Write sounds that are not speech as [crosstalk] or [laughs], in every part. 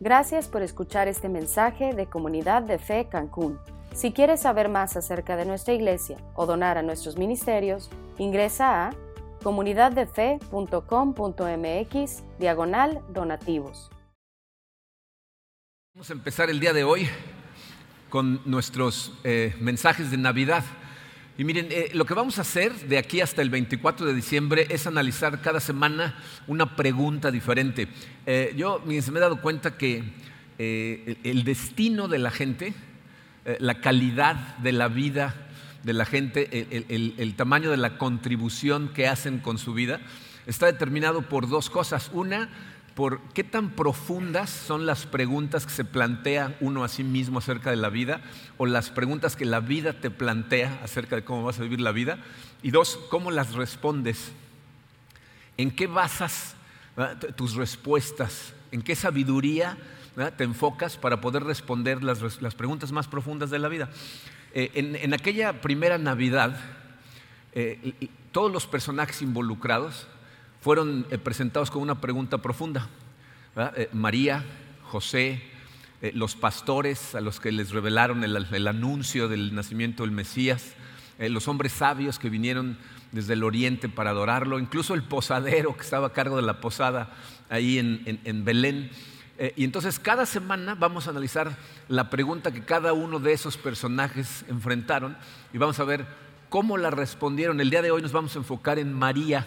Gracias por escuchar este mensaje de Comunidad de Fe Cancún. Si quieres saber más acerca de nuestra iglesia o donar a nuestros ministerios, ingresa a comunidaddefe.com.mx diagonal donativos. Vamos a empezar el día de hoy con nuestros eh, mensajes de Navidad. Y miren, eh, lo que vamos a hacer de aquí hasta el 24 de diciembre es analizar cada semana una pregunta diferente. Eh, yo me he dado cuenta que eh, el, destino de la gente, la calidad de la vida de la gente, el tamaño de la contribución que hacen con su vida, está determinado por dos cosas. Una, por qué tan profundas son las preguntas que se plantea uno a sí mismo acerca de la vida o las preguntas que la vida te plantea acerca de cómo vas a vivir la vida. Y dos, cómo las respondes. ¿En qué basas tus respuestas? ¿En qué sabiduría te enfocas para poder responder las, preguntas más profundas de la vida? Eh, en, aquella primera Navidad, eh, todos los personajes involucrados, fueron eh, presentados con una pregunta profunda. Eh, María, José, eh, los pastores a los que les revelaron el, anuncio del nacimiento del Mesías, los hombres sabios que vinieron desde el oriente para adorarlo, incluso el posadero que estaba a cargo de la posada ahí en, Belén. y entonces cada semana vamos a analizar la pregunta que cada uno de esos personajes enfrentaron y vamos a ver cómo la respondieron. El día de hoy nos vamos a enfocar en María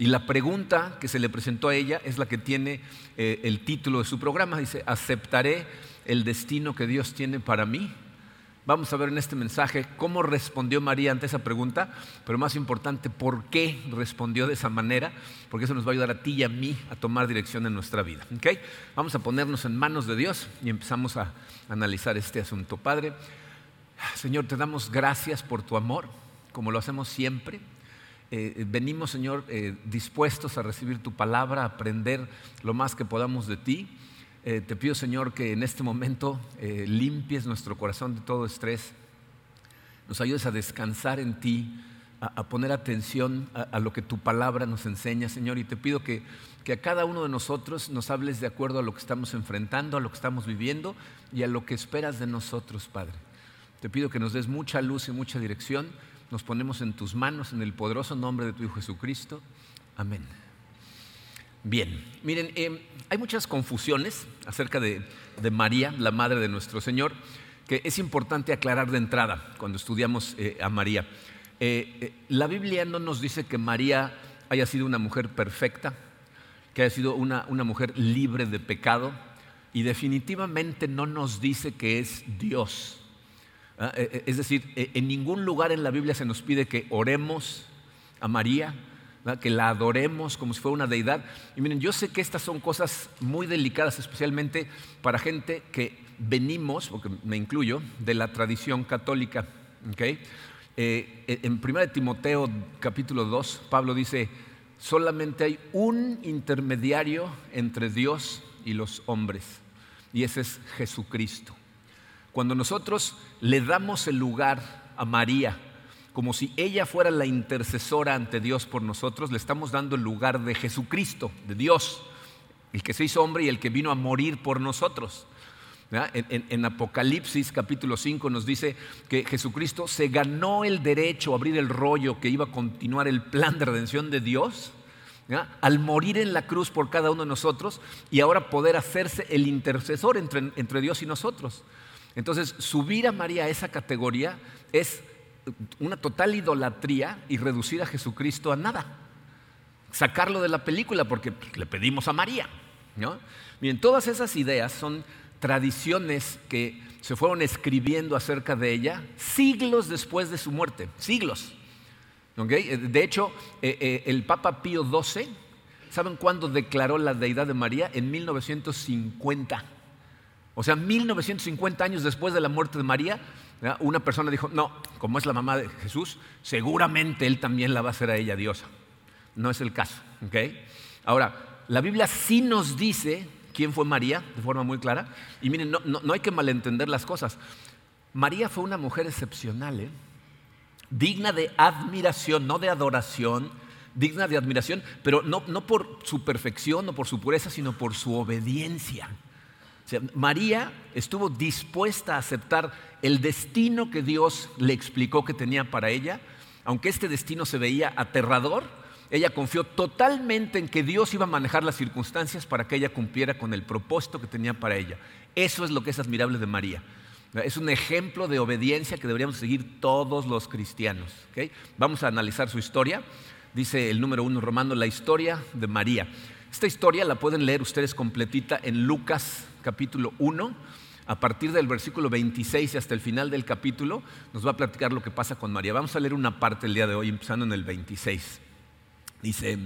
y la pregunta que se le presentó a ella es la que tiene eh, el título de su programa. Dice, ¿aceptaré el destino que Dios tiene para mí? Vamos a ver en este mensaje cómo respondió María ante esa pregunta, pero más importante, por qué respondió de esa manera, porque eso nos va a ayudar a ti y a mí a tomar dirección en nuestra vida. ¿okay? Vamos a ponernos en manos de Dios y empezamos a analizar este asunto. Padre, Señor, te damos gracias por tu amor, como lo hacemos siempre. Eh, venimos, Señor, eh, dispuestos a recibir tu palabra, a aprender lo más que podamos de ti. Eh, te pido, Señor, que en este momento limpies nuestro corazón de todo estrés, nos ayudes a descansar en ti, a, poner atención a, lo que tu palabra nos enseña, Señor, y te pido que, que a cada uno de nosotros nos hables de acuerdo a lo que estamos enfrentando, a lo que estamos viviendo y a lo que esperas de nosotros, Padre. Te pido que nos des mucha luz y mucha dirección nos ponemos en tus manos en el poderoso nombre de tu Hijo Jesucristo. Amén. Bien, miren, eh, hay muchas confusiones acerca de, María, la madre de nuestro Señor, que es importante aclarar de entrada cuando estudiamos eh, a María. Eh, la Biblia no nos dice que María haya sido una mujer perfecta, que haya sido una, una mujer libre de pecado, y definitivamente no nos dice que es Dios. Eh, eh, es decir, eh, en ningún lugar en la Biblia se nos pide que oremos a María, que la adoremos como si fuera una deidad. Y miren, yo sé que estas son cosas muy delicadas, especialmente para gente que venimos, porque me incluyo, de la tradición católica. en 1 Timoteo capítulo 2, Pablo dice, solamente hay un intermediario entre Dios y los hombres, y ese es Jesucristo. Cuando nosotros le damos el lugar a María, como si ella fuera la intercesora ante Dios por nosotros, le estamos dando el lugar de Jesucristo, de Dios, el que se hizo hombre y el que vino a morir por nosotros. En, Apocalipsis capítulo 5 nos dice que Jesucristo se ganó el derecho a abrir el rollo que iba a continuar el plan de redención de Dios al morir en la cruz por cada uno de nosotros y ahora poder hacerse el intercesor entre Dios y nosotros. Entonces, subir a María a esa categoría es una total idolatría y reducir a Jesucristo a nada. Sacarlo de la película porque le pedimos a María. ¿no? Miren, todas esas ideas son tradiciones que se fueron escribiendo acerca de ella siglos después de su muerte, siglos. De hecho, eh, eh, el Papa Pío XII, ¿saben cuándo declaró la deidad de María? En 1950. O sea, 1950 años después de la muerte de María, una persona dijo, no, como es la mamá de Jesús, seguramente él también la va a hacer a ella diosa. No es el caso. Ahora, la Biblia sí nos dice quién fue María, de forma muy clara. Y miren, no, hay que malentender las cosas. María fue una mujer excepcional, ¿eh? digna de admiración, no de adoración, digna de admiración, pero no, no por su perfección o por su pureza, sino por su obediencia. María estuvo dispuesta a aceptar el destino que Dios le explicó que tenía para ella, aunque este destino se veía aterrador, ella confió totalmente en que Dios iba a manejar las circunstancias para que ella cumpliera con el propósito que tenía para ella. Eso es lo que es admirable de María. Es un ejemplo de obediencia que deberíamos seguir todos los cristianos. Vamos a analizar su historia. Dice el número uno romano, la historia de María. Esta historia la pueden leer ustedes completita en Lucas capítulo 1, a partir del versículo 26 y hasta el final del capítulo, nos va a platicar lo que pasa con María. Vamos a leer una parte el día de hoy, empezando en el 26. Dice,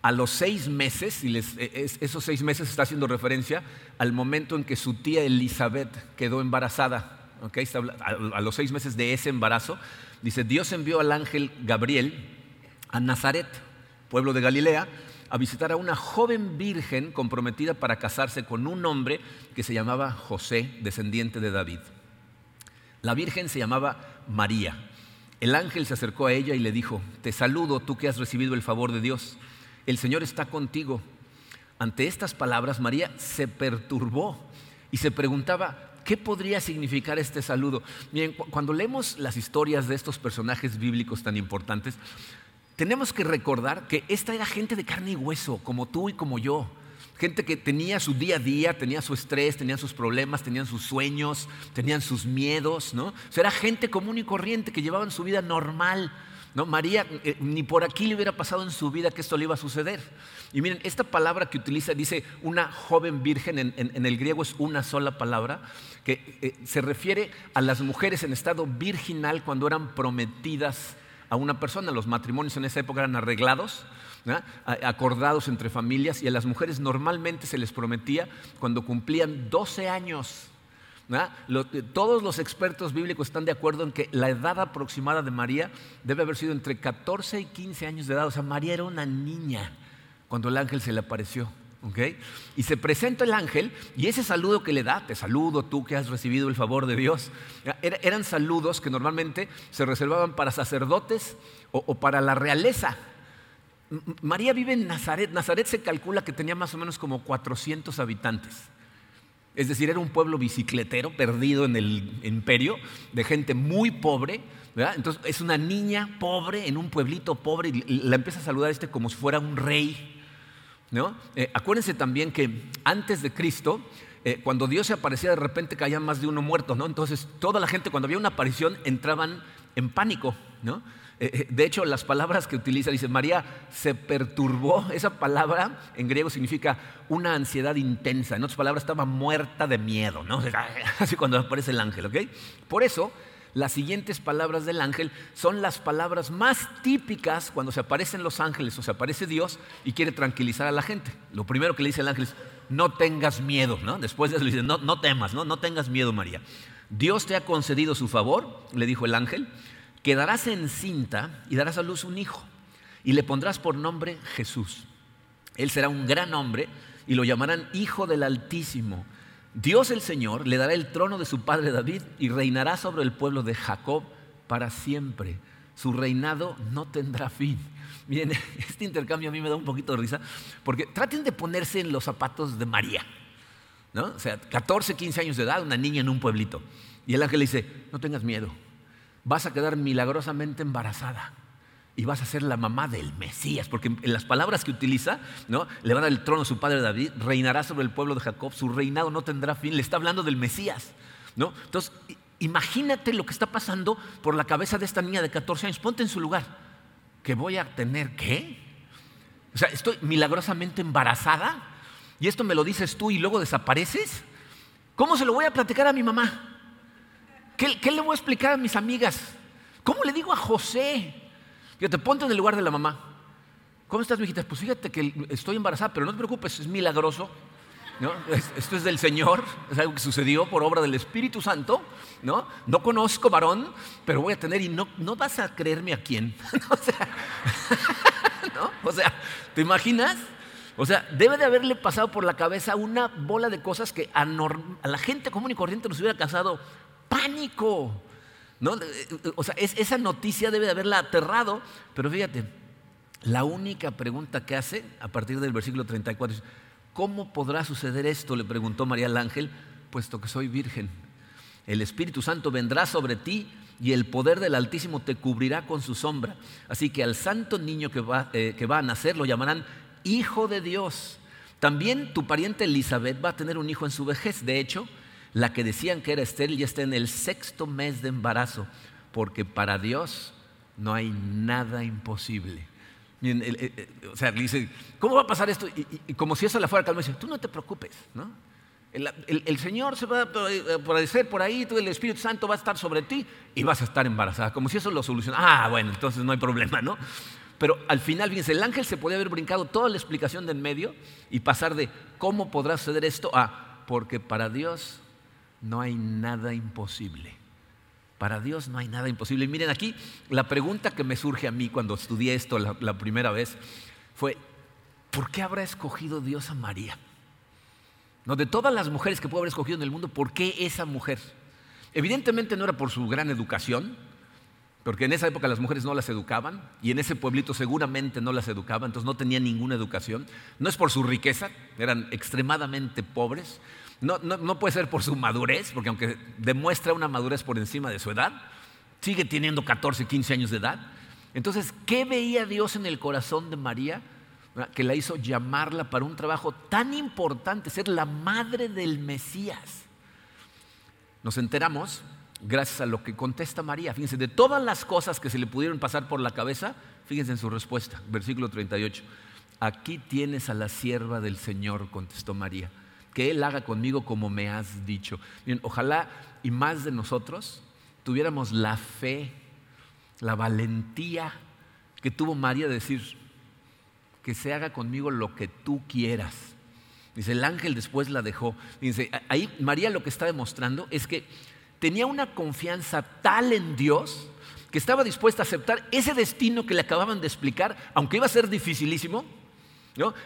a los seis meses, y e, esos seis meses está haciendo referencia al momento en que su tía Elizabeth quedó embarazada. a los seis meses de ese embarazo, dice, Dios envió al ángel Gabriel a Nazaret, pueblo de Galilea, a visitar a una joven virgen comprometida para casarse con un hombre que se llamaba José, descendiente de David. La virgen se llamaba María. El ángel se acercó a ella y le dijo, te saludo tú que has recibido el favor de Dios. El Señor está contigo. Ante estas palabras, María se perturbó y se preguntaba, ¿qué podría significar este saludo? Miren, cuando leemos las historias de estos personajes bíblicos tan importantes, tenemos que recordar que esta era gente de carne y hueso, como tú y como yo. Gente que tenía su día a día, tenía su estrés, tenían sus problemas, tenían sus sueños, tenían sus miedos, ¿no? O sea, era gente común y corriente que llevaban su vida normal. ¿no? María eh, ni por aquí le hubiera pasado en su vida que esto le iba a suceder. Y miren, esta palabra que utiliza dice una joven virgen, en, el griego es una sola palabra, que eh, se refiere a las mujeres en estado virginal cuando eran prometidas a una persona. Los matrimonios en esa época eran arreglados, acordados entre familias, y a las mujeres normalmente se les prometía cuando cumplían 12 años. todos los expertos bíblicos están de acuerdo en que la edad aproximada de María debe haber sido entre 14 y 15 años de edad. O sea, María era una niña cuando el ángel se le apareció. Y se presenta el ángel y ese saludo que le da, te saludo tú que has recibido el favor de Dios, eran saludos que normalmente se reservaban para sacerdotes o, para la realeza. María vive en Nazaret. Nazaret se calcula que tenía más o menos como 400 habitantes. Es decir, era un pueblo bicicletero perdido en el imperio, de gente muy pobre. Entonces es una niña pobre en un pueblito pobre y la empieza a saludar este como si fuera un rey. ¿No? Eh, acuérdense también que antes de Cristo, eh, cuando Dios se aparecía de repente caían más de uno muerto, ¿no? Entonces toda la gente cuando había una aparición entraban en pánico, ¿no? Eh, de hecho, las palabras que utiliza, dice, María se perturbó. Esa palabra en griego significa una ansiedad intensa. En otras palabras, estaba muerta de miedo, ¿no? [laughs] Así cuando aparece el ángel, ¿ok? Por eso, las siguientes palabras del ángel son las palabras más típicas cuando se aparecen los ángeles o se aparece Dios y quiere tranquilizar a la gente. Lo primero que le dice el ángel es, no tengas miedo, ¿no? Después de eso le dice, no, temas, ¿no? no tengas miedo, María. Dios te ha concedido su favor, le dijo el ángel, quedarás encinta y darás a luz un hijo y le pondrás por nombre Jesús. Él será un gran hombre y lo llamarán Hijo del Altísimo Dios el Señor le dará el trono de su padre David y reinará sobre el pueblo de Jacob para siempre. Su reinado no tendrá fin. Miren, [laughs] este intercambio a mí me da un poquito de risa, porque traten de ponerse en los zapatos de María. ¿no? O sea, 14, 15 años de edad, una niña en un pueblito. Y el ángel le dice, no tengas miedo, vas a quedar milagrosamente embarazada y vas a ser la mamá del Mesías, porque en las palabras que utiliza, ¿no? le van a dar el trono a su padre David, reinará sobre el pueblo de Jacob, su reinado no tendrá fin, le está hablando del Mesías. ¿no? Entonces, imagínate lo que está pasando por la cabeza de esta niña de 14 años, ponte en su lugar, que voy a tener qué? O sea, estoy milagrosamente embarazada y esto me lo dices tú y luego desapareces. ¿Cómo se lo voy a platicar a mi mamá? ¿Qué, qué le voy a explicar a mis amigas? ¿Cómo le digo a José? Fíjate, ponte en el lugar de la mamá. ¿Cómo estás, mijita? Pues fíjate que estoy embarazada, pero no te preocupes, es milagroso. Esto es del Señor, es algo que sucedió por obra del Espíritu Santo. No, no conozco varón, pero voy a tener y no, no vas a creerme a quién. [laughs] o, sea, [laughs] o sea, ¿te imaginas? O sea, debe de haberle pasado por la cabeza una bola de cosas que a, a la gente común y corriente nos hubiera causado pánico. O sea, esa noticia debe de haberla aterrado, pero fíjate, la única pregunta que hace a partir del versículo 34 es, ¿cómo podrá suceder esto? Le preguntó María al ángel, puesto que soy virgen. El Espíritu Santo vendrá sobre ti y el poder del Altísimo te cubrirá con su sombra. Así que al santo niño que va, eh, que va a nacer lo llamarán Hijo de Dios. También tu pariente Elizabeth va a tener un hijo en su vejez. De hecho, la que decían que era estéril ya está en el sexto mes de embarazo, porque para Dios no hay nada imposible. o sea, le dice, ¿cómo va a pasar esto? Y, como si eso le fuera calma, dice, tú no te preocupes, ¿no? El, Señor se va a aparecer por ahí, el Espíritu Santo va a estar sobre ti y vas a estar embarazada, como si eso lo soluciona. Ah, bueno, entonces no hay problema, ¿no? Pero al final, fíjense, el ángel se podía haber brincado toda la explicación de en medio y pasar de cómo podrá suceder esto a porque para Dios no hay nada imposible. Para Dios no hay nada imposible. Y miren aquí, la pregunta que me surge a mí cuando estudié esto la, primera vez fue, ¿por qué habrá escogido Dios a María? No, de todas las mujeres que pudo haber escogido en el mundo, ¿por qué esa mujer? Evidentemente no era por su gran educación, porque en esa época las mujeres no las educaban y en ese pueblito seguramente no las educaban, entonces no tenían ninguna educación. No es por su riqueza, eran extremadamente pobres. No, puede ser por su madurez, porque aunque demuestra una madurez por encima de su edad, sigue teniendo 14, 15 años de edad. Entonces, ¿qué veía Dios en el corazón de María que la hizo llamarla para un trabajo tan importante, ser la madre del Mesías? Nos enteramos gracias a lo que contesta María. Fíjense, de todas las cosas que se le pudieron pasar por la cabeza, fíjense en su respuesta, versículo 38. Aquí tienes a la sierva del Señor, contestó María, que Él haga conmigo como me has dicho. Ojalá y más de nosotros tuviéramos la fe, la valentía que tuvo María de decir, que se haga conmigo lo que tú quieras. Dice, el ángel después la dejó. Dice, ahí María lo que está demostrando es que tenía una confianza tal en Dios que estaba dispuesta a aceptar ese destino que le acababan de explicar, aunque iba a ser dificilísimo,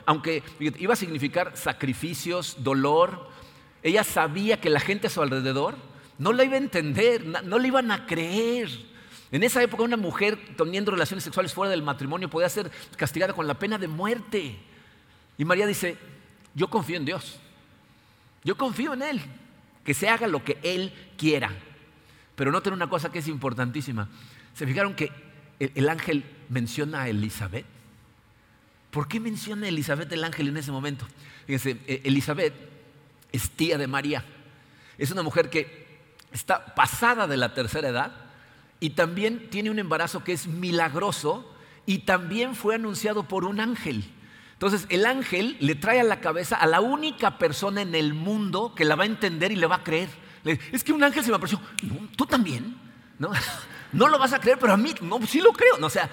aunque iba a significar sacrificios, dolor. Ella sabía que la gente a su alrededor no la iba a entender, no le iban a creer. En esa época una mujer teniendo relaciones sexuales fuera del matrimonio podía ser castigada con la pena de muerte. Y María dice, yo confío en Dios, yo confío en Él que se haga lo que Él quiera. Pero noten una cosa que es importantísima. ¿Se fijaron que el, ángel menciona a Elizabeth? ¿Por qué menciona a Elizabeth el ángel en ese momento? Fíjense, e, Elizabeth es tía de María. Es una mujer que está pasada de la tercera edad y también tiene un embarazo que es milagroso y también fue anunciado por un ángel. Entonces el ángel le trae a la cabeza a la única persona en el mundo que la va a entender y le va a creer. es que un ángel se me apareció. ¿Tú también? ¿No? [laughs] no lo vas a creer, pero a mí no, sí lo creo. No, o sea,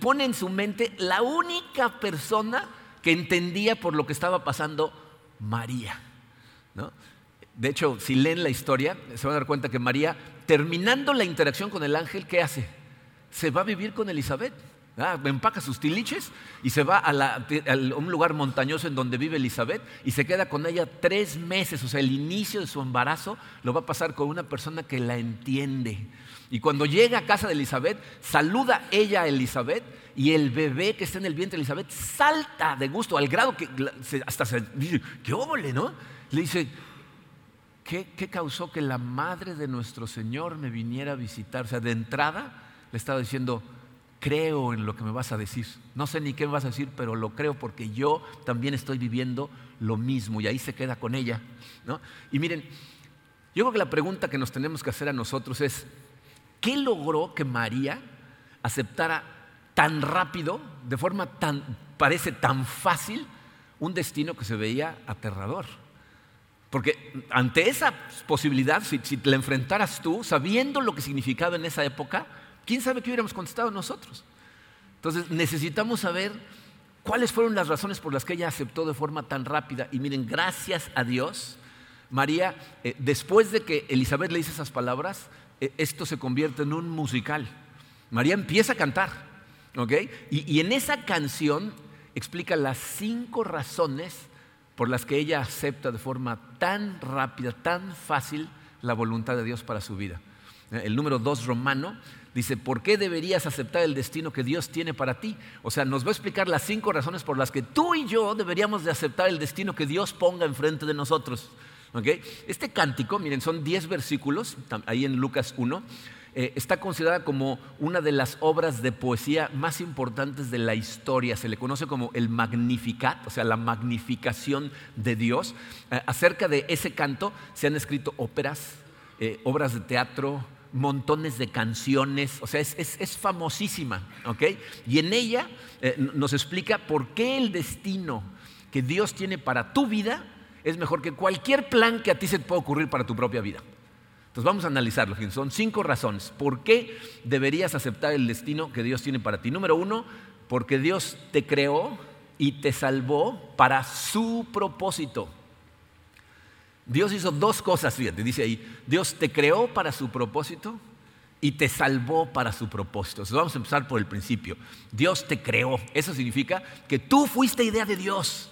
pone en su mente la única persona que entendía por lo que estaba pasando María. De hecho, si leen la historia, se van a dar cuenta que María, terminando la interacción con el ángel, ¿qué hace? Se va a vivir con Elizabeth. Ah, empaca sus tiliches y se va a, un lugar montañoso en donde vive Elizabeth y se queda con ella tres meses. O sea, el inicio de su embarazo lo va a pasar con una persona que la entiende. Y cuando llega a casa de Elizabeth, saluda ella a Elizabeth y el bebé que está en el vientre de Elizabeth salta de gusto, al grado que hasta se dice, qué óvole, ¿no? Le dice, ¿qué, ¿qué causó que la madre de nuestro Señor me viniera a visitar? O sea, de entrada le estaba diciendo, creo en lo que me vas a decir. No sé ni qué me vas a decir, pero lo creo porque yo también estoy viviendo lo mismo y ahí se queda con ella. Y miren, yo creo que la pregunta que nos tenemos que hacer a nosotros es, ¿qué logró que María aceptara tan rápido, de forma tan, parece tan fácil, un destino que se veía aterrador? Porque ante esa posibilidad, si, si la enfrentaras tú, sabiendo lo que significaba en esa época, ¿Quién sabe qué hubiéramos contestado nosotros? Entonces necesitamos saber cuáles fueron las razones por las que ella aceptó de forma tan rápida. Y miren, gracias a Dios, María, eh, después de que Elizabeth le dice esas palabras, esto se convierte en un musical. María empieza a cantar, ¿ok? y en esa canción explica las cinco razones por las que ella acepta de forma tan rápida, tan fácil la voluntad de Dios para su vida. El número dos romano Dice, ¿por qué deberías aceptar el destino que Dios tiene para ti? O sea, nos va a explicar las cinco razones por las que tú y yo deberíamos de aceptar el destino que Dios ponga enfrente de nosotros. Este cántico, miren, son diez versículos, ahí en Lucas 1, eh, está considerada como una de las obras de poesía más importantes de la historia. Se le conoce como el Magnificat, o sea, la magnificación de Dios. Eh, acerca de ese canto se han escrito óperas, eh, obras de teatro, montones de canciones, o sea, es, famosísima, ¿ok? Y en ella nos explica por qué el destino que Dios tiene para tu vida es mejor que cualquier plan que a ti se te pueda ocurrir para tu propia vida. Entonces vamos a analizarlo. Son cinco razones. ¿Por qué deberías aceptar el destino que Dios tiene para ti? Número uno, porque Dios te creó y te salvó para su propósito. Dios hizo dos cosas, fíjate, dice ahí, Dios te creó para su propósito y te salvó para su propósito. Entonces vamos a empezar por el principio. Dios te creó. Eso significa que tú fuiste idea de Dios.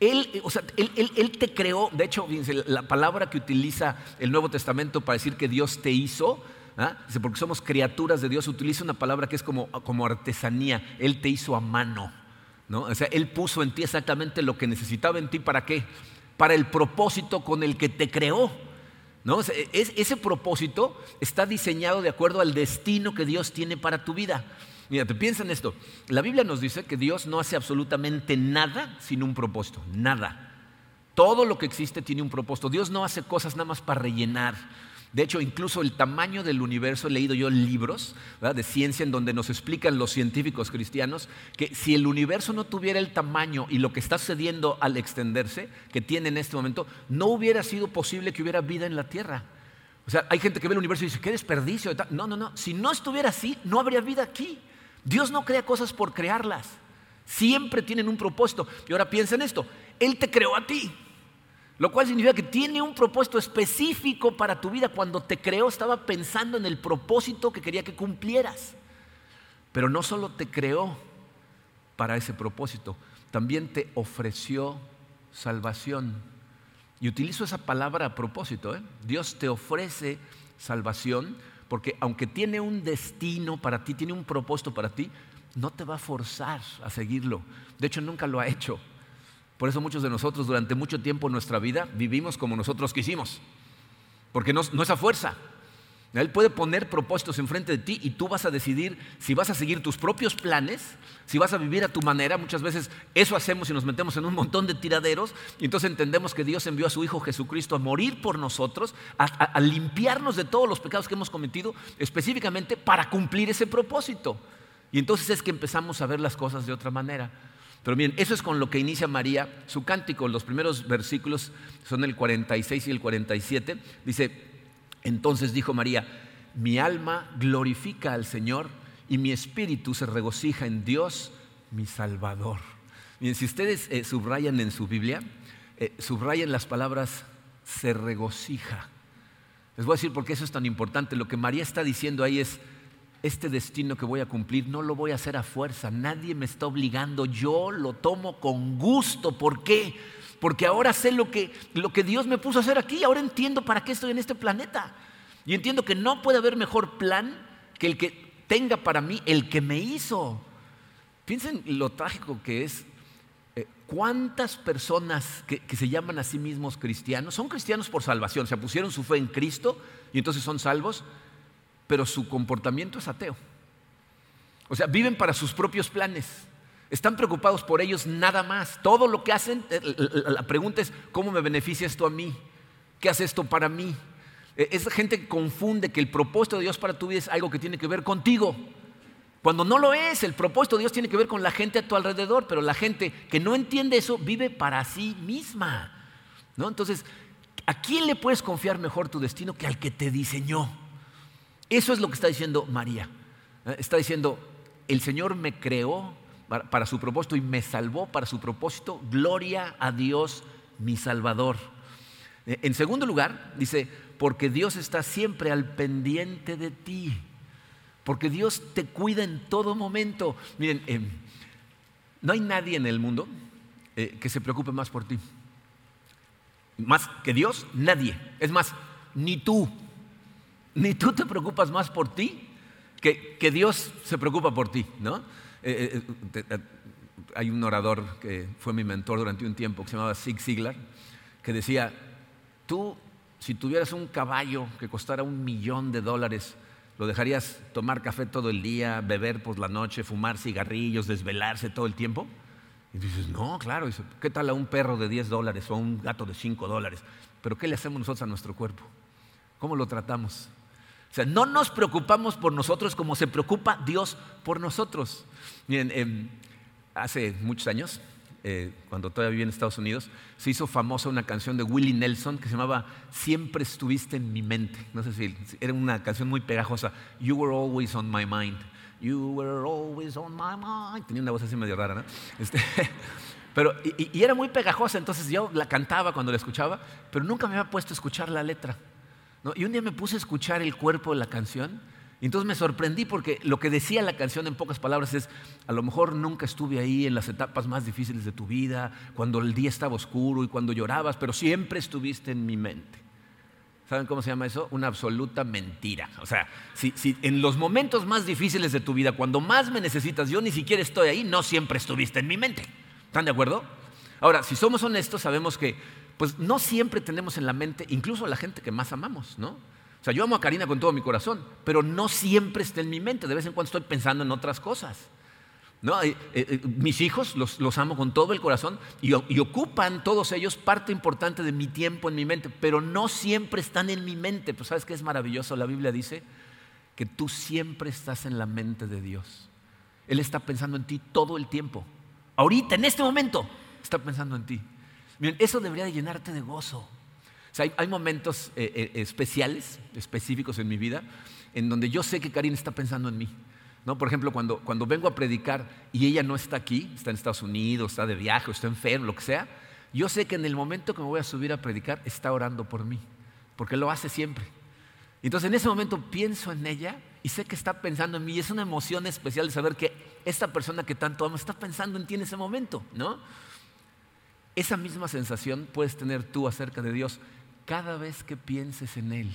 Él, o sea, él, te creó, de hecho, la palabra que utiliza el Nuevo Testamento para decir que Dios te hizo, ¿ah? porque somos criaturas de Dios, utiliza una palabra que es como, como artesanía. Él te hizo a mano. ¿no? O sea, Él puso en ti exactamente lo que necesitaba en ti. ¿Para qué? para el propósito con el que te creó. ¿no? ese propósito está diseñado de acuerdo al destino que Dios tiene para tu vida. Mira, te piensa en esto. La Biblia nos dice que Dios no hace absolutamente nada sin un propósito, nada. Todo lo que existe tiene un propósito. Dios no hace cosas nada más para rellenar. De hecho, incluso el tamaño del universo, he leído yo libros de ciencia en donde nos explican los científicos cristianos que si el universo no tuviera el tamaño y lo que está sucediendo al extenderse, que tiene en este momento, no hubiera sido posible que hubiera vida en la Tierra. O sea, hay gente que ve el universo y dice, qué desperdicio. No, no, no. Si no estuviera así, no habría vida aquí. Dios no crea cosas por crearlas. Siempre tienen un propósito. Y ahora piensa en esto. Él te creó a ti. Lo cual significa que tiene un propósito específico para tu vida. Cuando te creó estaba pensando en el propósito que quería que cumplieras. Pero no solo te creó para ese propósito, también te ofreció salvación. Y utilizo esa palabra a propósito. ¿eh? Dios te ofrece salvación porque aunque tiene un destino para ti, tiene un propósito para ti, no te va a forzar a seguirlo. De hecho, nunca lo ha hecho. Por eso muchos de nosotros durante mucho tiempo en nuestra vida vivimos como nosotros quisimos, porque no, es a fuerza. Él puede poner propósitos enfrente de ti y tú vas a decidir si vas a seguir tus propios planes, si vas a vivir a tu manera. Muchas veces eso hacemos y nos metemos en un montón de tiraderos y entonces entendemos que Dios envió a su Hijo Jesucristo a morir por nosotros, a limpiarnos de todos los pecados que hemos cometido, específicamente para cumplir ese propósito. Y entonces es que empezamos a ver las cosas de otra manera. Pero bien, eso es con lo que inicia María su cántico. Los primeros versículos son el 46 y el 47. Dice, entonces dijo María, mi alma glorifica al Señor y mi espíritu se regocija en Dios, mi Salvador. Bien, si ustedes eh, subrayan en su Biblia, eh, subrayan las palabras se regocija. Les voy a decir por qué eso es tan importante. Lo que María está diciendo ahí es, este destino que voy a cumplir no lo voy a hacer a fuerza, nadie me está obligando, yo lo tomo con gusto. ¿Por qué? Porque ahora sé lo que, lo que Dios me puso a hacer aquí, ahora entiendo para qué estoy en este planeta. Y entiendo que no puede haber mejor plan que el que tenga para mí el que me hizo. Piensen lo trágico que es. Eh, ¿Cuántas personas que, que, se llaman a sí mismos cristianos son cristianos por salvación? Se pusieron su fe en Cristo y entonces son salvos pero su comportamiento es ateo. O sea, viven para sus propios planes. Están preocupados por ellos nada más. Todo lo que hacen, eh, la pregunta es, ¿cómo me beneficia esto a mí? ¿Qué hace esto para mí? E, esa gente que confunde que el propósito de Dios para tu vida es algo que tiene que ver contigo. Cuando no lo es, el propósito de Dios tiene que ver con la gente a tu alrededor, pero la gente que no entiende eso vive para sí misma. ¿no? Entonces, ¿a quién le puedes confiar mejor tu destino que al que te diseñó? Eso es lo que está diciendo María. ¿eh? Está diciendo, el Señor me creó para, su propósito y me salvó para su propósito. Gloria a Dios, mi Salvador. Eh, en segundo lugar, dice, porque Dios está siempre al pendiente de ti. Porque Dios te cuida en todo momento. Miren, em, no hay nadie en el mundo eh, que se preocupe más por ti. Más que Dios, nadie. Es más, ni tú ni tú te preocupas más por ti que, que Dios se preocupa por ti, ¿no? Eh, eh, eh, hay un orador que fue mi mentor durante un tiempo que se llamaba Zig Ziglar, que decía, tú si tuvieras un caballo que costara un millón de dólares, ¿lo dejarías tomar café todo el día, beber por la noche, fumar cigarrillos, desvelarse todo el tiempo? Y dices, no, claro, ¿qué tal a un perro de 10 dólares o a un gato de 5 dólares? Pero ¿qué le hacemos nosotros a nuestro cuerpo? ¿Cómo lo tratamos? O sea, no nos preocupamos por nosotros como se preocupa Dios por nosotros. Miren, em, hace muchos años, eh, cuando todavía vivía en Estados Unidos, se hizo famosa una canción de Willie Nelson que se llamaba Siempre estuviste en mi mente. No sé si era una canción muy pegajosa. You were always on my mind. You were always on my mind. Tenía una voz así medio rara, ¿no? Este, [laughs] pero, y, era muy pegajosa, entonces yo la cantaba cuando la escuchaba, pero nunca me había puesto a escuchar la letra. Y un día me puse a escuchar el cuerpo de la canción y entonces me sorprendí porque lo que decía la canción en pocas palabras es, a lo mejor nunca estuve ahí en las etapas más difíciles de tu vida, cuando el día estaba oscuro y cuando llorabas, pero siempre estuviste en mi mente. ¿Saben cómo se llama eso? Una absoluta mentira. O sea, si, si, en los momentos más difíciles de tu vida, cuando más me necesitas, yo ni siquiera estoy ahí, no siempre estuviste en mi mente. ¿Están de acuerdo? Ahora, si somos honestos, sabemos que pues no siempre tenemos en la mente, incluso la gente que más amamos, ¿no? O sea, yo amo a Karina con todo mi corazón, pero no siempre está en mi mente. De vez en cuando estoy pensando en otras cosas. ¿No? Eh, eh, mis hijos los, amo con todo el corazón y, y, ocupan todos ellos parte importante de mi tiempo en mi mente, pero no siempre están en mi mente. Pues sabes qué es maravilloso, la Biblia dice que tú siempre estás en la mente de Dios. Él está pensando en ti todo el tiempo. Ahorita, en este momento, está pensando en ti. Miren, eso debería de llenarte de gozo. O sea, hay, momentos eh, eh, especiales, específicos en mi vida, en donde yo sé que Karina está pensando en mí. ¿No? Por ejemplo, cuando, cuando vengo a predicar y ella no está aquí, está en Estados Unidos, está de viaje, está enfermo, lo que sea, yo sé que en el momento que me voy a subir a predicar está orando por mí, porque lo hace siempre. Entonces en ese momento pienso en ella y sé que está pensando en mí. Y es una emoción especial saber que esta persona que tanto amo está pensando en ti en ese momento, ¿no? Esa misma sensación puedes tener tú acerca de Dios cada vez que pienses en Él.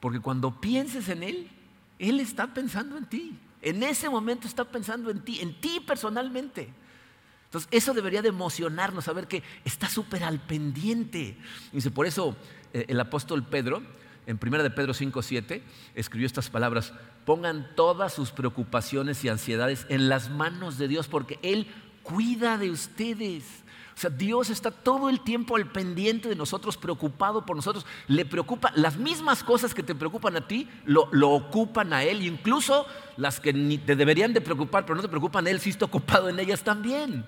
Porque cuando pienses en Él, Él está pensando en ti. En ese momento está pensando en ti, en ti personalmente. Entonces, eso debería de emocionarnos, saber que está súper al pendiente. Dice, por eso eh, el apóstol Pedro, en 1 de Pedro 5, 7, escribió estas palabras, pongan todas sus preocupaciones y ansiedades en las manos de Dios, porque Él cuida de ustedes. O sea, Dios está todo el tiempo al pendiente de nosotros, preocupado por nosotros. Le preocupa, las mismas cosas que te preocupan a ti, lo, ocupan a Él. Incluso las que ni te deberían de preocupar, pero no te preocupan, Él sí está ocupado en ellas también.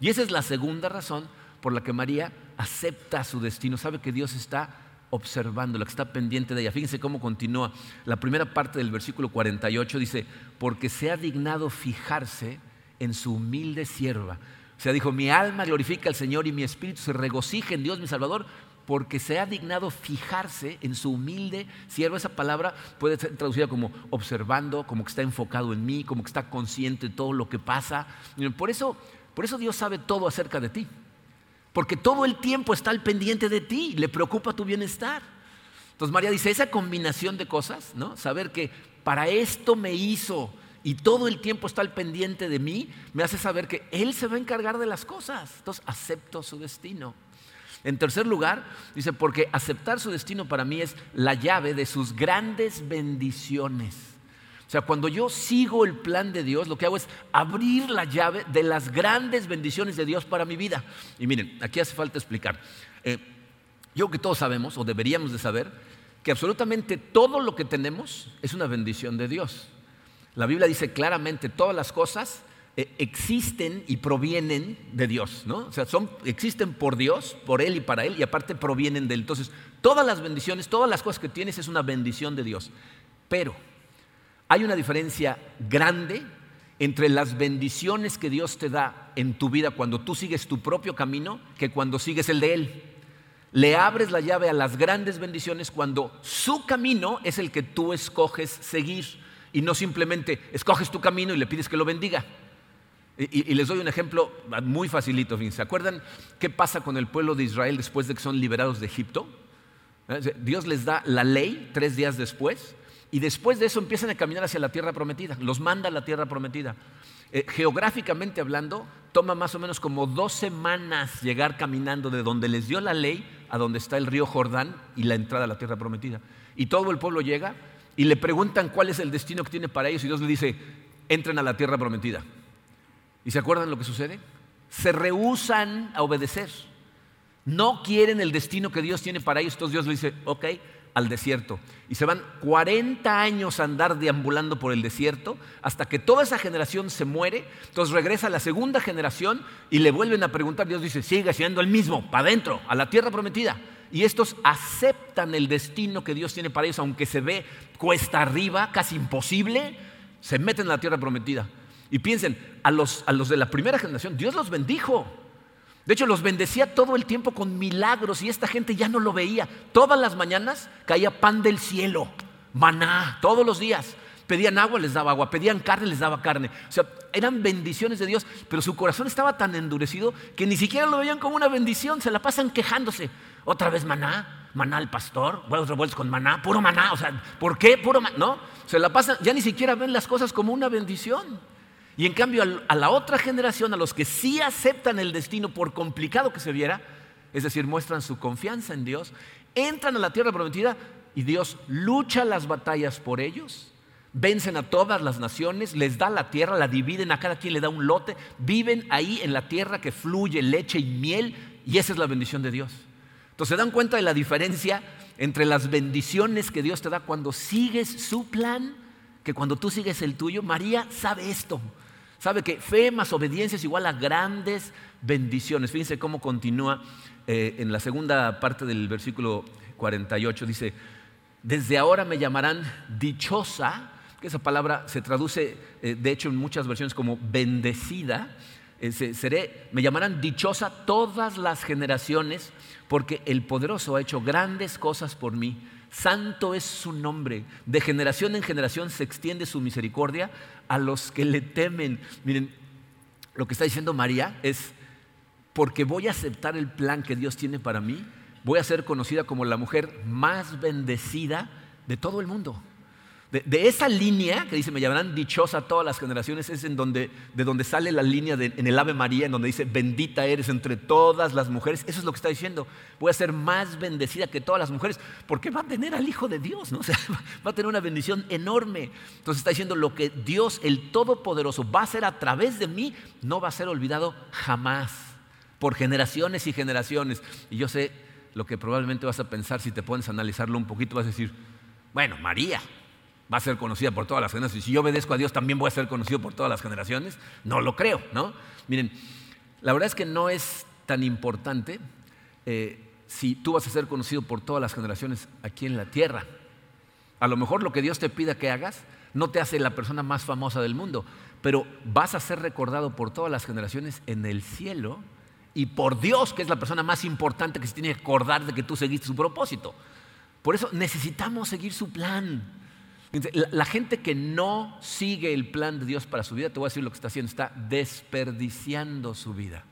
Y esa es la segunda razón por la que María acepta su destino. Sabe que Dios está observando, la que está pendiente de ella. Fíjense cómo continúa. La primera parte del versículo 48 dice, porque se ha dignado fijarse en su humilde sierva. O sea, dijo, mi alma glorifica al Señor y mi espíritu se regocija en Dios mi Salvador, porque se ha dignado fijarse en su humilde siervo. Esa palabra puede ser traducida como observando, como que está enfocado en mí, como que está consciente de todo lo que pasa. Por eso, por eso Dios sabe todo acerca de ti. Porque todo el tiempo está al pendiente de ti, le preocupa tu bienestar. Entonces María dice, esa combinación de cosas, ¿no? Saber que para esto me hizo, y todo el tiempo está al pendiente de mí, me hace saber que Él se va a encargar de las cosas. Entonces acepto su destino. En tercer lugar, dice, porque aceptar su destino para mí es la llave de sus grandes bendiciones. O sea, cuando yo sigo el plan de Dios, lo que hago es abrir la llave de las grandes bendiciones de Dios para mi vida. Y miren, aquí hace falta explicar. Eh, yo que todos sabemos, o deberíamos de saber, que absolutamente todo lo que tenemos es una bendición de Dios. La Biblia dice claramente, todas las cosas eh, existen y provienen de Dios, ¿no? O sea, son, existen por Dios, por Él y para Él, y aparte provienen de Él. Entonces, todas las bendiciones, todas las cosas que tienes es una bendición de Dios. Pero hay una diferencia grande entre las bendiciones que Dios te da en tu vida cuando tú sigues tu propio camino que cuando sigues el de Él. Le abres la llave a las grandes bendiciones cuando su camino es el que tú escoges seguir y no simplemente escoges tu camino y le pides que lo bendiga. Y, les doy un ejemplo muy facilito. ¿Se acuerdan qué pasa con el pueblo de Israel después de que son liberados de Egipto? ¿Eh? Dios les da la ley tres días después Y después de eso empiezan a caminar hacia la tierra prometida, los manda a la tierra prometida. Eh, geográficamente hablando, toma más o menos como dos semanas llegar caminando de donde les dio la ley a donde está el río Jordán y la entrada a la tierra prometida. Y todo el pueblo llega y le preguntan cuál es el destino que tiene para ellos y Dios le dice, entren a la tierra prometida. ¿Y se acuerdan lo que sucede? Se rehusan a obedecer. No quieren el destino que Dios tiene para ellos. Entonces Dios le dice, ok, al desierto. Y se van 40 años a andar deambulando por el desierto hasta que toda esa generación se muere. Entonces regresa la segunda generación y le vuelven a preguntar. Dios dice, sigue siendo el mismo, para adentro, a la tierra prometida. Y estos aceptan el destino que Dios tiene para ellos, aunque se ve cuesta arriba, casi imposible, se meten en la tierra prometida. Y piensen, a los, a los de la primera generación, Dios los bendijo. De hecho, los bendecía todo el tiempo con milagros y esta gente ya no lo veía. Todas las mañanas caía pan del cielo, maná, todos los días. Pedían agua, les daba agua, pedían carne, les daba carne. O sea, eran bendiciones de Dios, pero su corazón estaba tan endurecido que ni siquiera lo veían como una bendición, se la pasan quejándose. Otra vez maná, maná al pastor, huevos revueltos con maná, puro maná, o sea, ¿por qué puro maná? No, se la pasan, ya ni siquiera ven las cosas como una bendición. Y en cambio a la otra generación, a los que sí aceptan el destino por complicado que se viera, es decir, muestran su confianza en Dios, entran a la tierra prometida y Dios lucha las batallas por ellos, vencen a todas las naciones, les da la tierra, la dividen, a cada quien le da un lote, viven ahí en la tierra que fluye leche y miel y esa es la bendición de Dios. Entonces se dan cuenta de la diferencia entre las bendiciones que Dios te da cuando sigues su plan que cuando tú sigues el tuyo. María sabe esto. Sabe que fe más obediencia es igual a grandes bendiciones. Fíjense cómo continúa eh, en la segunda parte del versículo 48. Dice, desde ahora me llamarán dichosa, esa palabra se traduce, eh, de hecho, en muchas versiones como bendecida. Eh, seré, me llamarán dichosa todas las generaciones, porque el poderoso ha hecho grandes cosas por mí Santo es su nombre. De generación en generación se extiende su misericordia a los que le temen. Miren, lo que está diciendo María es, porque voy a aceptar el plan que Dios tiene para mí, voy a ser conocida como la mujer más bendecida de todo el mundo. De, esa línea que dice, me llamarán dichosa todas las generaciones, es en donde, de donde sale la línea en el Ave María, en donde dice, bendita eres entre todas las mujeres. Eso es lo que está diciendo. Voy a ser más bendecida que todas las mujeres, porque va a tener al Hijo de Dios, ¿no? [laughs] Va a tener una bendición enorme. Entonces está diciendo, lo que Dios, el Todopoderoso, va a hacer a través de mí, no va a ser olvidado jamás, por generaciones y generaciones. Y yo sé lo que probablemente vas a pensar si te pones a analizarlo un poquito, vas a decir, bueno, María, va a ser conocida por todas las generaciones. Si yo obedezco a Dios, también voy a ser conocido por todas las generaciones. No lo creo, ¿no? Miren, la verdad es que no es tan importante eh, si tú vas a ser conocido por todas las generaciones aquí en la tierra. A lo mejor lo que Dios te pida que hagas no te hace la persona más famosa del mundo, pero vas a ser recordado por todas las generaciones en el cielo y por Dios, que es la persona más importante que se tiene que acordar de que tú seguiste su propósito. Por eso necesitamos seguir su plan. La, gente que no sigue el plan de Dios para su vida, te voy a decir lo que está haciendo, está desperdiciando su vida.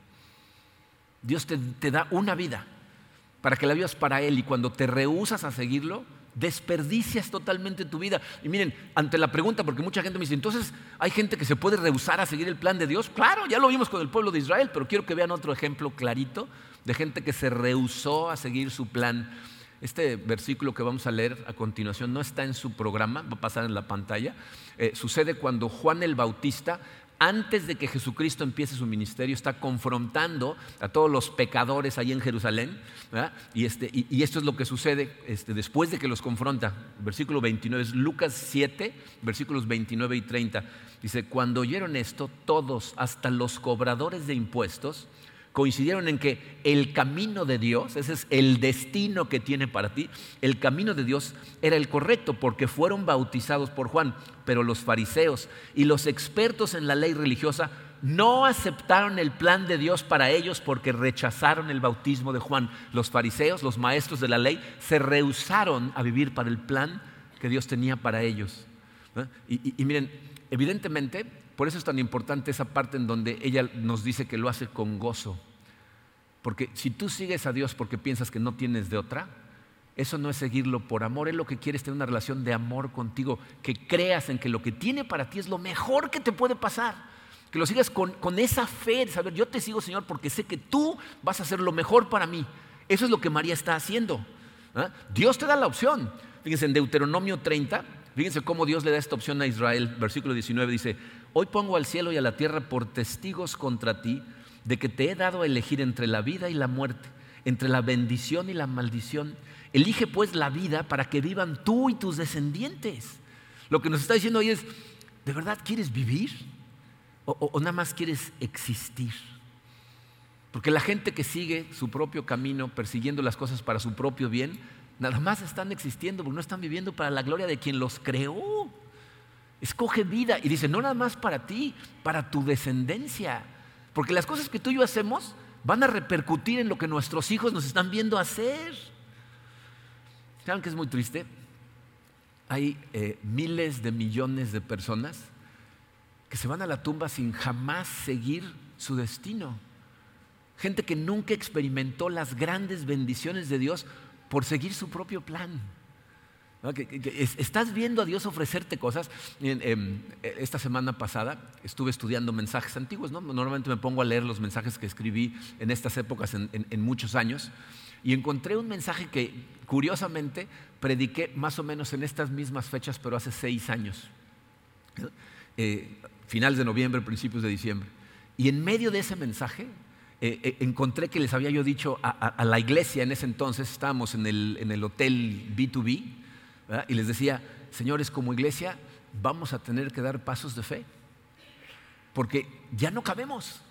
Dios te, da una vida para que la vivas para Él y cuando te rehusas a seguirlo, desperdicias totalmente tu vida. Y miren, ante la pregunta, porque mucha gente me dice, entonces, ¿hay gente que se puede rehusar a seguir el plan de Dios? Claro, ya lo vimos con el pueblo de Israel, pero quiero que vean otro ejemplo clarito de gente que se rehusó a seguir su plan este versículo que vamos a leer a continuación no está en su programa, va a pasar en la pantalla. Eh, sucede cuando Juan el Bautista, antes de que Jesucristo empiece su ministerio, está confrontando a todos los pecadores ahí en Jerusalén. Y, este, y, esto es lo que sucede este, después de que los confronta. Versículo 29 es Lucas 7, versículos 29 y 30. Dice, cuando oyeron esto, todos, hasta los cobradores de impuestos, coincidieron en que el camino de Dios, ese es el destino que tiene para ti, el camino de Dios era el correcto porque fueron bautizados por Juan, pero los fariseos y los expertos en la ley religiosa no aceptaron el plan de Dios para ellos porque rechazaron el bautismo de Juan. Los fariseos, los maestros de la ley, se rehusaron a vivir para el plan que Dios tenía para ellos. Y, y miren, evidentemente por eso es tan importante esa parte en donde ella nos dice que lo hace con gozo. Porque si tú sigues a Dios porque piensas que no tienes de otra, eso no es seguirlo por amor, Él lo que quiere es tener una relación de amor contigo, que creas en que lo que tiene para ti es lo mejor que te puede pasar, que lo sigas con, esa fe de saber, yo te sigo Señor porque sé que tú vas a hacer lo mejor para mí. Eso es lo que María está haciendo. ¿ah? Dios te da la opción. Fíjense en Deuteronomio 30, fíjense cómo Dios le da esta opción a Israel. Versículo 19 dice, hoy pongo al cielo y a la tierra por testigos contra ti de que te he dado a elegir entre la vida y la muerte, entre la bendición y la maldición. Elige pues la vida para que vivan tú y tus descendientes. Lo que nos está diciendo hoy es, ¿de verdad quieres vivir? ¿O, nada más quieres existir? Porque la gente que sigue su propio camino, persiguiendo las cosas para su propio bien, nada más están existiendo porque no están viviendo para la gloria de quien los creó. Escoge vida y dice, no nada más para ti, para tu descendencia. Porque las cosas que tú y yo hacemos van a repercutir en lo que nuestros hijos nos están viendo hacer. ¿Saben que es muy triste? Hay eh, miles de millones de personas que se van a la tumba sin jamás seguir su destino. Gente que nunca experimentó las grandes bendiciones de Dios por seguir su propio plan. Estás viendo a Dios ofrecerte cosas. Em, esta semana pasada estuve estudiando mensajes antiguos. Normalmente me pongo a leer los mensajes que escribí en estas épocas en muchos años y encontré un mensaje que curiosamente prediqué más o menos en estas mismas fechas, pero hace seis años, eh, finales de noviembre, principios de diciembre. Y en medio de ese mensaje eh, eh, encontré que les había yo dicho a, la iglesia en ese entonces, estábamos en el, en el hotel B2B, y les decía, señores, como iglesia vamos a tener que dar pasos de fe, porque ya no cabemos.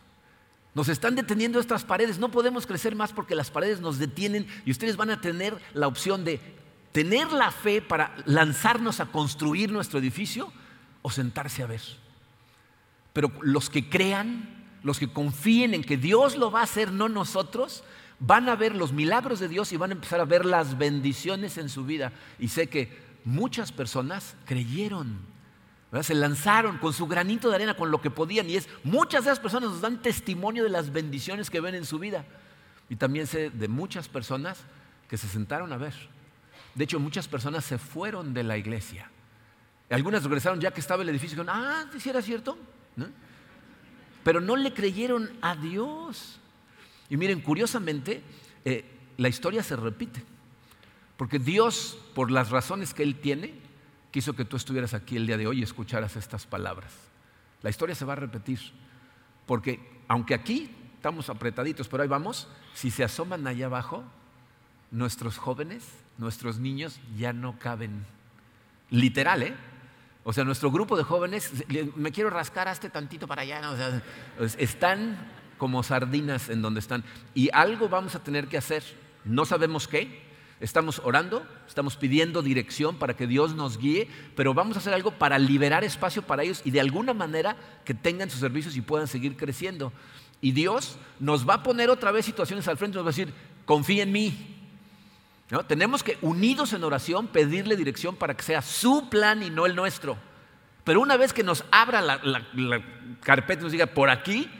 Nos están deteniendo estas paredes, no podemos crecer más porque las paredes nos detienen y ustedes van a tener la opción de tener la fe para lanzarnos a construir nuestro edificio o sentarse a ver. Pero los que crean, los que confíen en que Dios lo va a hacer, no nosotros, van a ver los milagros de Dios y van a empezar a ver las bendiciones en su vida. Y sé que muchas personas creyeron se lanzaron con su granito de arena, con lo que podían. Y es, muchas de esas personas nos dan testimonio de las bendiciones que ven en su vida. Y también sé de muchas personas que se sentaron a ver. De hecho, muchas personas se fueron de la iglesia. Algunas regresaron ya que estaba el edificio y dijeron, ah, si era cierto. Pero no le creyeron a Dios. Y miren, curiosamente, eh, la historia se repite. Porque Dios, por las razones que Él tiene, quiso que tú estuvieras aquí el día de hoy y escucharas estas palabras. La historia se va a repetir, porque aunque aquí estamos apretaditos, pero ahí vamos, si se asoman allá abajo, nuestros jóvenes, nuestros niños ya no caben. Literal, ¿eh? O sea, nuestro grupo de jóvenes, me quiero rascar hasta tantito para allá, o sea, están como sardinas en donde están. Y algo vamos a tener que hacer. No sabemos qué, Estamos orando, estamos pidiendo dirección para que Dios nos guíe, pero vamos a hacer algo para liberar espacio para ellos y de alguna manera que tengan sus servicios y puedan seguir creciendo. Y Dios nos va a poner otra vez situaciones al frente nos va a decir, confía en mí. ¿No? Tenemos que, unidos en oración, pedirle dirección para que sea su plan y no el nuestro. Pero una vez que nos abra la, la carpeta y nos diga, por aquí,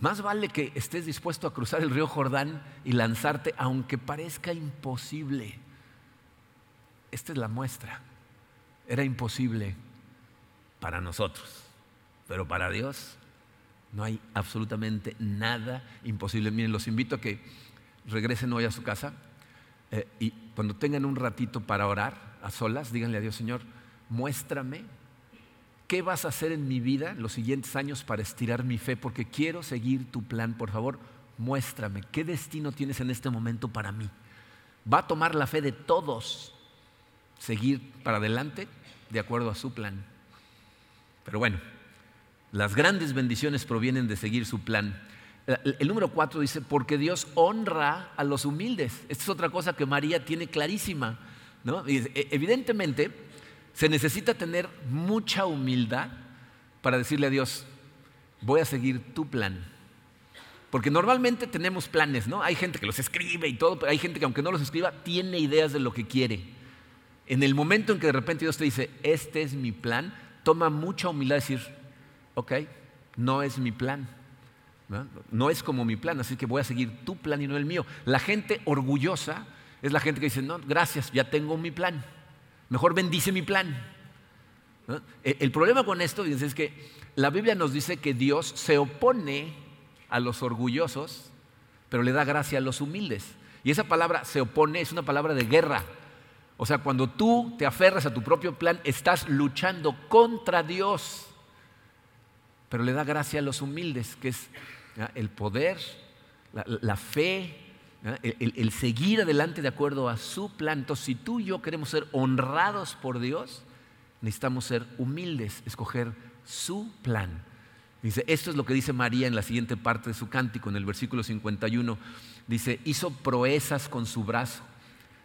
más vale que estés dispuesto a cruzar el río Jordán y lanzarte, aunque parezca imposible. Esta es la muestra. Era imposible para nosotros, pero para Dios no hay absolutamente nada imposible. Miren, los invito a que regresen hoy a su casa eh, y cuando tengan un ratito para orar a solas, díganle a Dios, Señor, muéstrame ¿Qué vas a hacer en mi vida los siguientes años para estirar mi fe? Porque quiero seguir tu plan. Por favor, muéstrame. ¿Qué destino tienes en este momento para mí? Va a tomar la fe de todos seguir para adelante de acuerdo a su plan. Pero bueno, las grandes bendiciones provienen de seguir su plan. El, número cuatro dice, porque Dios honra a los humildes. Esta es otra cosa que María tiene clarísima. ¿no? E, evidentemente, se necesita tener mucha humildad para decirle a Dios, voy a seguir tu plan. Porque normalmente tenemos planes, ¿no? Hay gente que los escribe y todo, pero hay gente que aunque no los escriba, tiene ideas de lo que quiere. En el momento en que de repente Dios te dice, este es mi plan, toma mucha humildad decir, ok, no es mi plan. ¿no? no es como mi plan, así que voy a seguir tu plan y no el mío. La gente orgullosa es la gente que dice, no, gracias, ya tengo mi plan. Mejor bendice mi plan. E, el problema con esto es que la Biblia nos dice que Dios se opone a los orgullosos, pero le da gracia a los humildes. Y esa palabra se opone es una palabra de guerra. O sea, cuando tú te aferras a tu propio plan, estás luchando contra Dios. Pero le da gracia a los humildes, que es el poder, la, fe, el, seguir adelante de acuerdo a su plan. Entonces, si tú y yo queremos ser honrados por Dios, necesitamos ser humildes, escoger su plan. Dice, esto es lo que dice María en la siguiente parte de su cántico, en el versículo 51. Dice, hizo proezas con su brazo,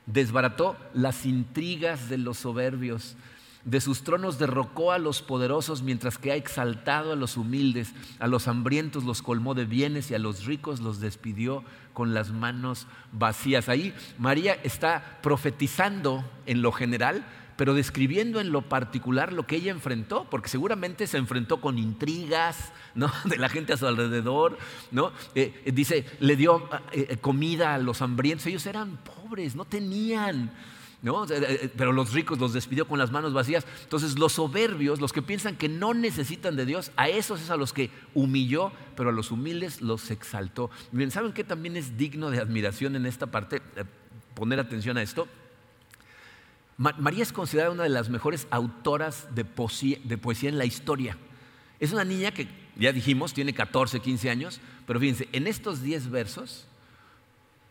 desbarató las intrigas de los soberbios, de sus tronos derrocó a los poderosos, mientras que ha exaltado a los humildes, a los hambrientos los colmó de bienes y a los ricos los despidió con las manos vacías. Ahí María está profetizando en lo general, pero describiendo en lo particular lo que ella enfrentó, porque seguramente se enfrentó con intrigas [laughs] de la gente a su alrededor, ¿no? Eh, eh, dice, le dio eh, comida a los hambrientos, ellos eran pobres, no tenían, ¿no? pero los ricos los despidió con las manos vacías. Entonces los soberbios, los que piensan que no necesitan de Dios, a esos es a los que humilló, pero a los humildes los exaltó. Bien, ¿saben qué también es digno de admiración en esta parte? Poner atención a esto María es considerada una de las mejores autoras de poesía, en la historia. Es una niña que, ya dijimos, tiene 14, 15 años, pero fíjense, en estos 10 versos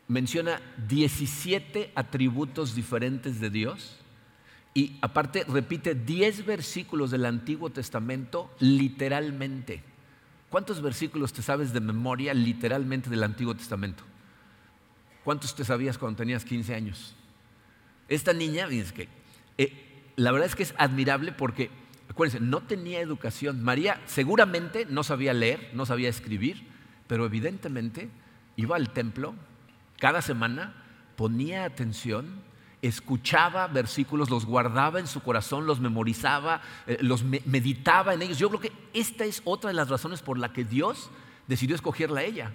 menciona 17 atributos diferentes de Dios y aparte repite 10 versículos del Antiguo Testamento literalmente. ¿Cuántos versículos te sabes de memoria literalmente del Antiguo Testamento? ¿Cuántos te sabías cuando tenías 15 años? Esta niña, que eh, la verdad es que es admirable porque, acuérdense, no tenía educación. María seguramente no sabía leer, no sabía escribir, pero evidentemente iba al templo cada semana, ponía atención, escuchaba versículos, los guardaba en su corazón, los memorizaba, eh, los meditaba en ellos. Yo creo que esta es otra de las razones por la que Dios decidió escogerla a ella.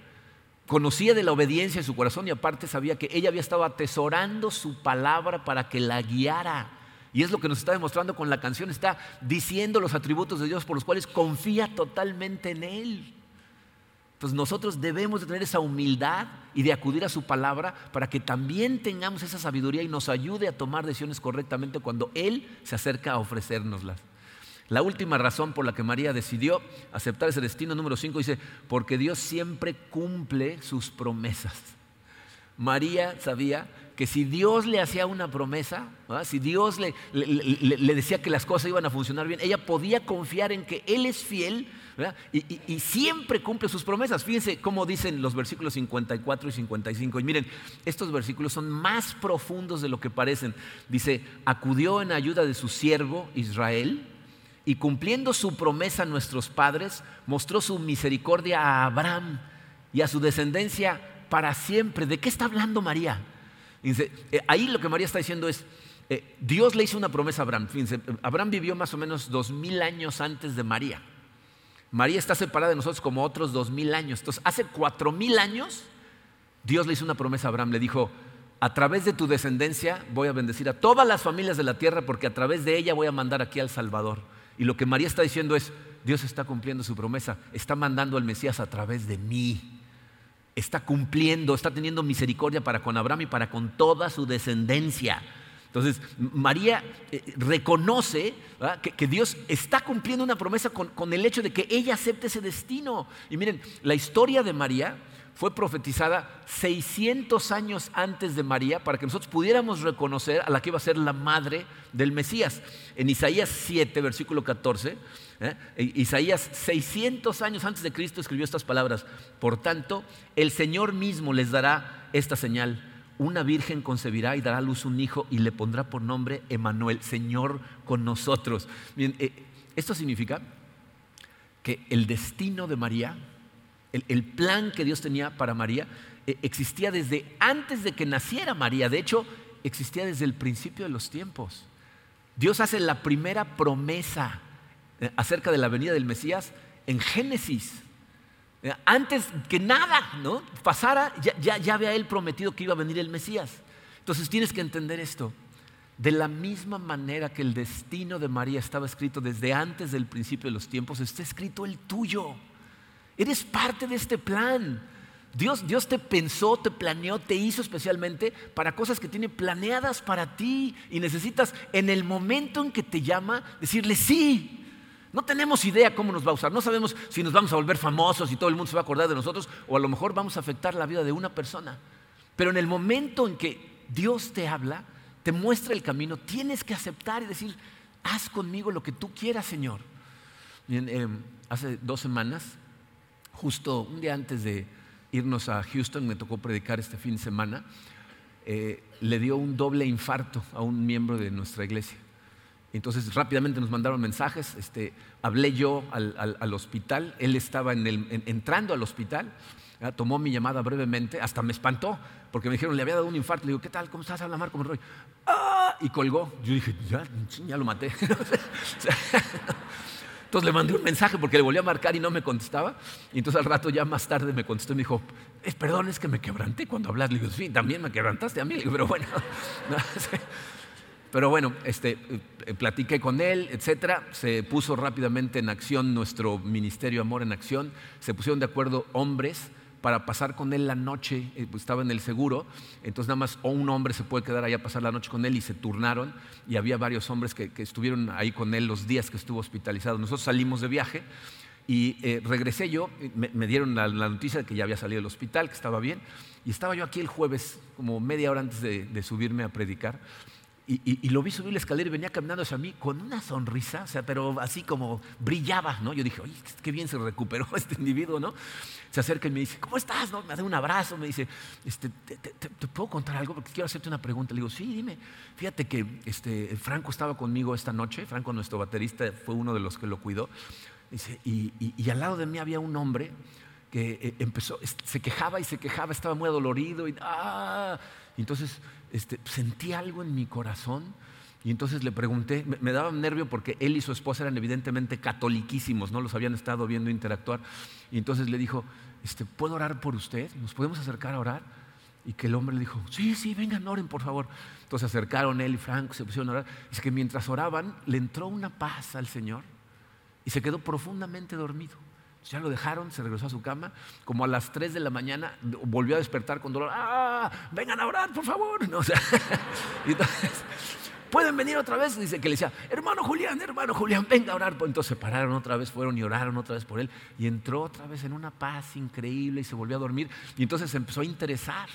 Conocía de la obediencia en su corazón y aparte sabía que ella había estado atesorando su palabra para que la guiara. Y es lo que nos está demostrando con la canción. Está diciendo los atributos de Dios por los cuales confía totalmente en Él. Entonces nosotros debemos de tener esa humildad y de acudir a su palabra para que también tengamos esa sabiduría y nos ayude a tomar decisiones correctamente cuando Él se acerca a ofrecérnoslas. La última razón por la que María decidió aceptar ese destino, número 5, dice, porque Dios siempre cumple sus promesas. María sabía que si Dios le hacía una promesa, si Dios le, decía que las cosas iban a funcionar bien, ella podía confiar en que Él es fiel y, siempre cumple sus promesas. Fíjense cómo dicen los versículos 54 y 55. Y miren, estos versículos son más profundos de lo que parecen. Dice, acudió en ayuda de su siervo Israel y cumpliendo su promesa a nuestros padres, mostró su misericordia a Abraham y a su descendencia para siempre. ¿De qué está hablando María? Eh, ahí lo que María está diciendo es, eh, Dios le hizo una promesa a Abraham. Fíjense, Abraham vivió más o menos dos mil años antes de María. María está separada de nosotros como otros dos mil años. Entonces, hace cuatro mil años, Dios le hizo una promesa a Abraham. Le dijo, a través de tu descendencia voy a bendecir a todas las familias de la tierra porque a través de ella voy a mandar aquí al Salvador. Y lo que María está diciendo es, Dios está cumpliendo su promesa, está mandando al Mesías a través de mí. Está cumpliendo, está teniendo misericordia para con Abraham y para con toda su descendencia. Entonces, María eh, reconoce que, Dios está cumpliendo una promesa con el hecho de que ella acepte ese destino. Y miren, la historia de María fue profetizada 600 años antes de María para que nosotros pudiéramos reconocer a la que iba a ser la madre del Mesías. En Isaías 7, versículo 14, ¿eh? Isaías 600 años antes de Cristo escribió estas palabras. Por tanto, el Señor mismo les dará esta señal. Una virgen concebirá y dará a luz un hijo y le pondrá por nombre Emanuel, Señor con nosotros. Bien, eh, esto significa que el destino de María el, plan que Dios tenía para María eh, existía desde antes de que naciera María. De hecho, existía desde el principio de los tiempos. Dios hace la primera promesa eh, acerca de la venida del Mesías en Génesis. Antes que nada ¿no? pasara, ya, ya, había él prometido que iba a venir el Mesías. Entonces tienes que entender esto. De la misma manera que el destino de María estaba escrito desde antes del principio de los tiempos, está escrito el tuyo. Eres parte de este plan. Dios, Dios te pensó, te planeó, te hizo especialmente para cosas que tiene planeadas para ti y necesitas en el momento en que te llama decirle sí. No tenemos idea cómo nos va a usar, no sabemos si nos vamos a volver famosos y todo el mundo se va a acordar de nosotros o a lo mejor vamos a afectar la vida de una persona. Pero en el momento en que Dios te habla, te muestra el camino, tienes que aceptar y decir, haz conmigo lo que tú quieras, Señor. Em, hace dos semanas, justo un día antes de irnos a Houston, me tocó predicar este fin de semana, eh, le dio un doble infarto a un miembro de nuestra iglesia. Entonces rápidamente nos mandaron mensajes, este, hablé yo al, hospital, él estaba entrando al hospital, tomó mi llamada brevemente, hasta me espantó, porque me dijeron, le había dado un infarto, le digo, ¿qué tal? ¿Cómo estás? Habla Marco Monroy. ¡Ah! Y colgó. Yo dije, ya, ya lo maté. [laughs] Entonces le mandé un mensaje porque le volví a marcar y no me contestaba. Y entonces al rato ya más tarde me contestó y me dijo, perdón, es que me quebranté cuando hablas. Le digo, sí, también me quebrantaste a mí. Le digo, pero bueno. [laughs] Pero bueno, este, eh, platiqué con él, etcétera. Se puso rápidamente en acción nuestro ministerio Amor en Acción. Se pusieron de acuerdo hombres para pasar con él la noche, eh, pues, estaba en el seguro, entonces nada más o un hombre se puede quedar ahí a pasar la noche con él y se turnaron y había varios hombres que, estuvieron ahí con él los días que estuvo hospitalizado. Nosotros salimos de viaje y eh, regresé yo, me, dieron la, noticia de que ya había salido del hospital, que estaba bien, y estaba yo aquí el jueves, como media hora antes de subirme a predicar, y, lo vi subir la escalera y venía caminando hacia mí con una sonrisa, o sea, pero así como brillaba, ¿no? Yo dije, oye, qué bien se recuperó [laughs] este individuo, ¿no? Se acerca y me dice, ¿cómo estás? ¿No? Me da un abrazo, me dice, este, te, puedo contar algo? Porque quiero hacerte una pregunta. Le digo, sí, dime. Fíjate que este, Franco estaba conmigo esta noche, Franco, nuestro baterista, fue uno de los que lo cuidó. Dice, y, y al lado de mí había un hombre que eh, empezó, se quejaba y se quejaba, estaba muy adolorido y, ah, y entonces este, sentí algo en mi corazón y entonces le pregunté, me, daba nervio porque él y su esposa eran evidentemente catoliquísimos, no los habían estado viendo interactuar. Y entonces le dijo, este, ¿puedo orar por usted? ¿Nos podemos acercar a orar? Y que el hombre le dijo, sí, sí, vengan, oren por favor. Entonces se acercaron él y Frank, se pusieron a orar. Es que mientras oraban, le entró una paz al Señor y se quedó profundamente dormido. Ya lo dejaron, se regresó a su cama. Como a las 3 de la mañana volvió a despertar con dolor. ¡Ah! Vengan a orar, por favor. [laughs] [laughs] Entonces, pueden venir otra vez. Dice que le decía, hermano Julián, hermano Julián, venga a orar. Pues entonces se pararon otra vez, fueron y oraron otra vez por él. Y entró otra vez en una paz increíble y se volvió a dormir. Y entonces se empezó a interesar.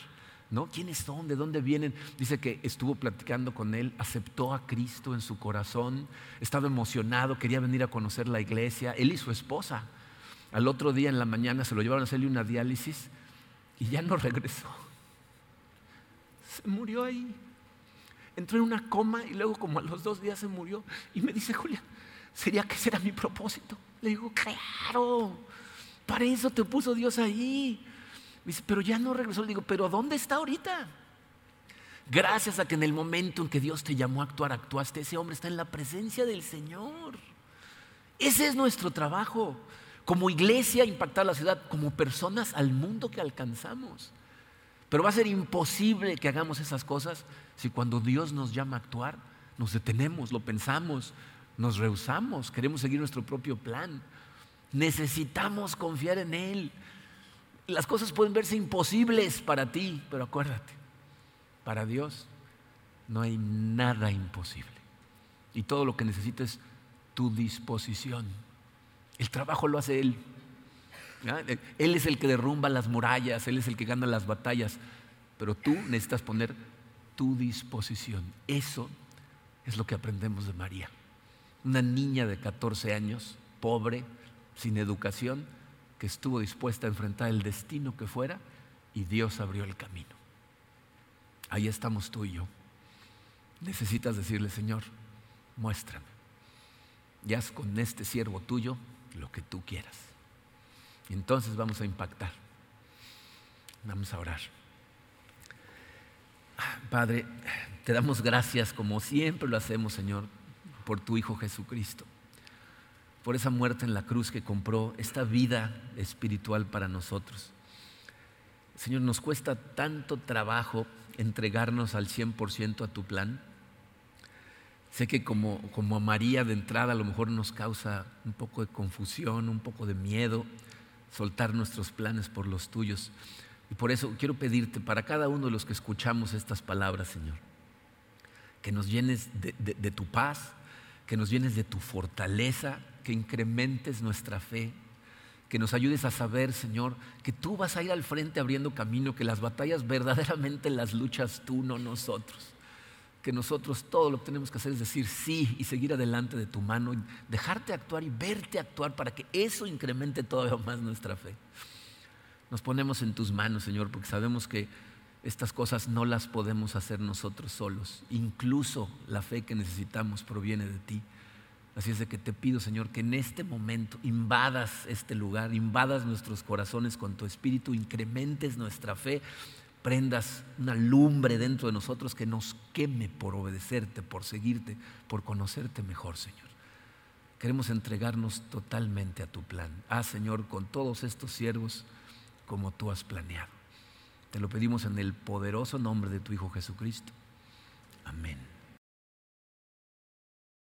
¿No? ¿Quiénes son? ¿De dónde vienen? Dice que estuvo platicando con él, aceptó a Cristo en su corazón, estaba emocionado, quería venir a conocer la iglesia, él y su esposa. Al otro día en la mañana se lo llevaron a hacerle una diálisis y ya no [laughs] regresó. Se murió ahí. Entró en una coma y luego como a los dos días se murió. Y me dice, Julia, ¿sería que ese era mi propósito? Le digo, claro, para eso te puso Dios ahí. Me dice, pero ya no regresó. Le digo, pero ¿dónde está ahorita? Gracias a que en el momento en que Dios te llamó a actuar, actuaste, ese hombre está en la presencia del Señor. Ese es nuestro trabajo como iglesia impactar la ciudad, como personas al mundo que alcanzamos. Pero va a ser imposible que hagamos esas cosas si cuando Dios nos llama a actuar, nos detenemos, lo pensamos, nos rehusamos, queremos seguir nuestro propio plan. Necesitamos confiar en Él. Las cosas pueden verse imposibles para ti, pero acuérdate, para Dios no hay nada imposible. Y todo lo que necesitas es tu disposición. El trabajo lo hace Él. Él es el que derrumba las murallas, Él es el que gana las batallas, pero tú necesitas poner tu disposición. Eso es lo que aprendemos de María. Una niña de 14 años, pobre, sin educación, que estuvo dispuesta a enfrentar el destino que fuera y Dios abrió el camino. Ahí estamos tú y yo. Necesitas decirle, Señor, muéstrame. Ya con este siervo tuyo lo que tú quieras. Entonces vamos a impactar. Vamos a orar. Padre, te damos gracias como siempre lo hacemos, Señor, por tu Hijo Jesucristo, por esa muerte en la cruz que compró esta vida espiritual para nosotros. Señor, nos cuesta tanto trabajo entregarnos al 100% a tu plan. Sé que como, como a María de entrada a lo mejor nos causa un poco de confusión, un poco de miedo soltar nuestros planes por los tuyos. Y por eso quiero pedirte para cada uno de los que escuchamos estas palabras, Señor, que nos llenes de, de tu paz, que nos llenes de tu fortaleza, que incrementes nuestra fe, que nos ayudes a saber, Señor, que tú vas a ir al frente abriendo camino, que las batallas verdaderamente las luchas tú, no nosotros. Que nosotros todo lo que tenemos que hacer es decir sí y seguir adelante de tu mano, dejarte actuar y verte actuar para que eso incremente todavía más nuestra fe. Nos ponemos en tus manos, Señor, porque sabemos que estas cosas no las podemos hacer nosotros solos. Incluso la fe que necesitamos proviene de ti. Así es de que te pido, Señor, que en este momento invadas este lugar, invadas nuestros corazones con tu espíritu, incrementes nuestra fe, prendas una lumbre dentro de nosotros que nos queme por obedecerte, por seguirte, por conocerte mejor, Señor. Queremos entregarnos totalmente a tu plan. Ah, Señor, con todos estos siervos como tú has planeado. Te lo pedimos en el poderoso nombre de tu Hijo Jesucristo. Amén.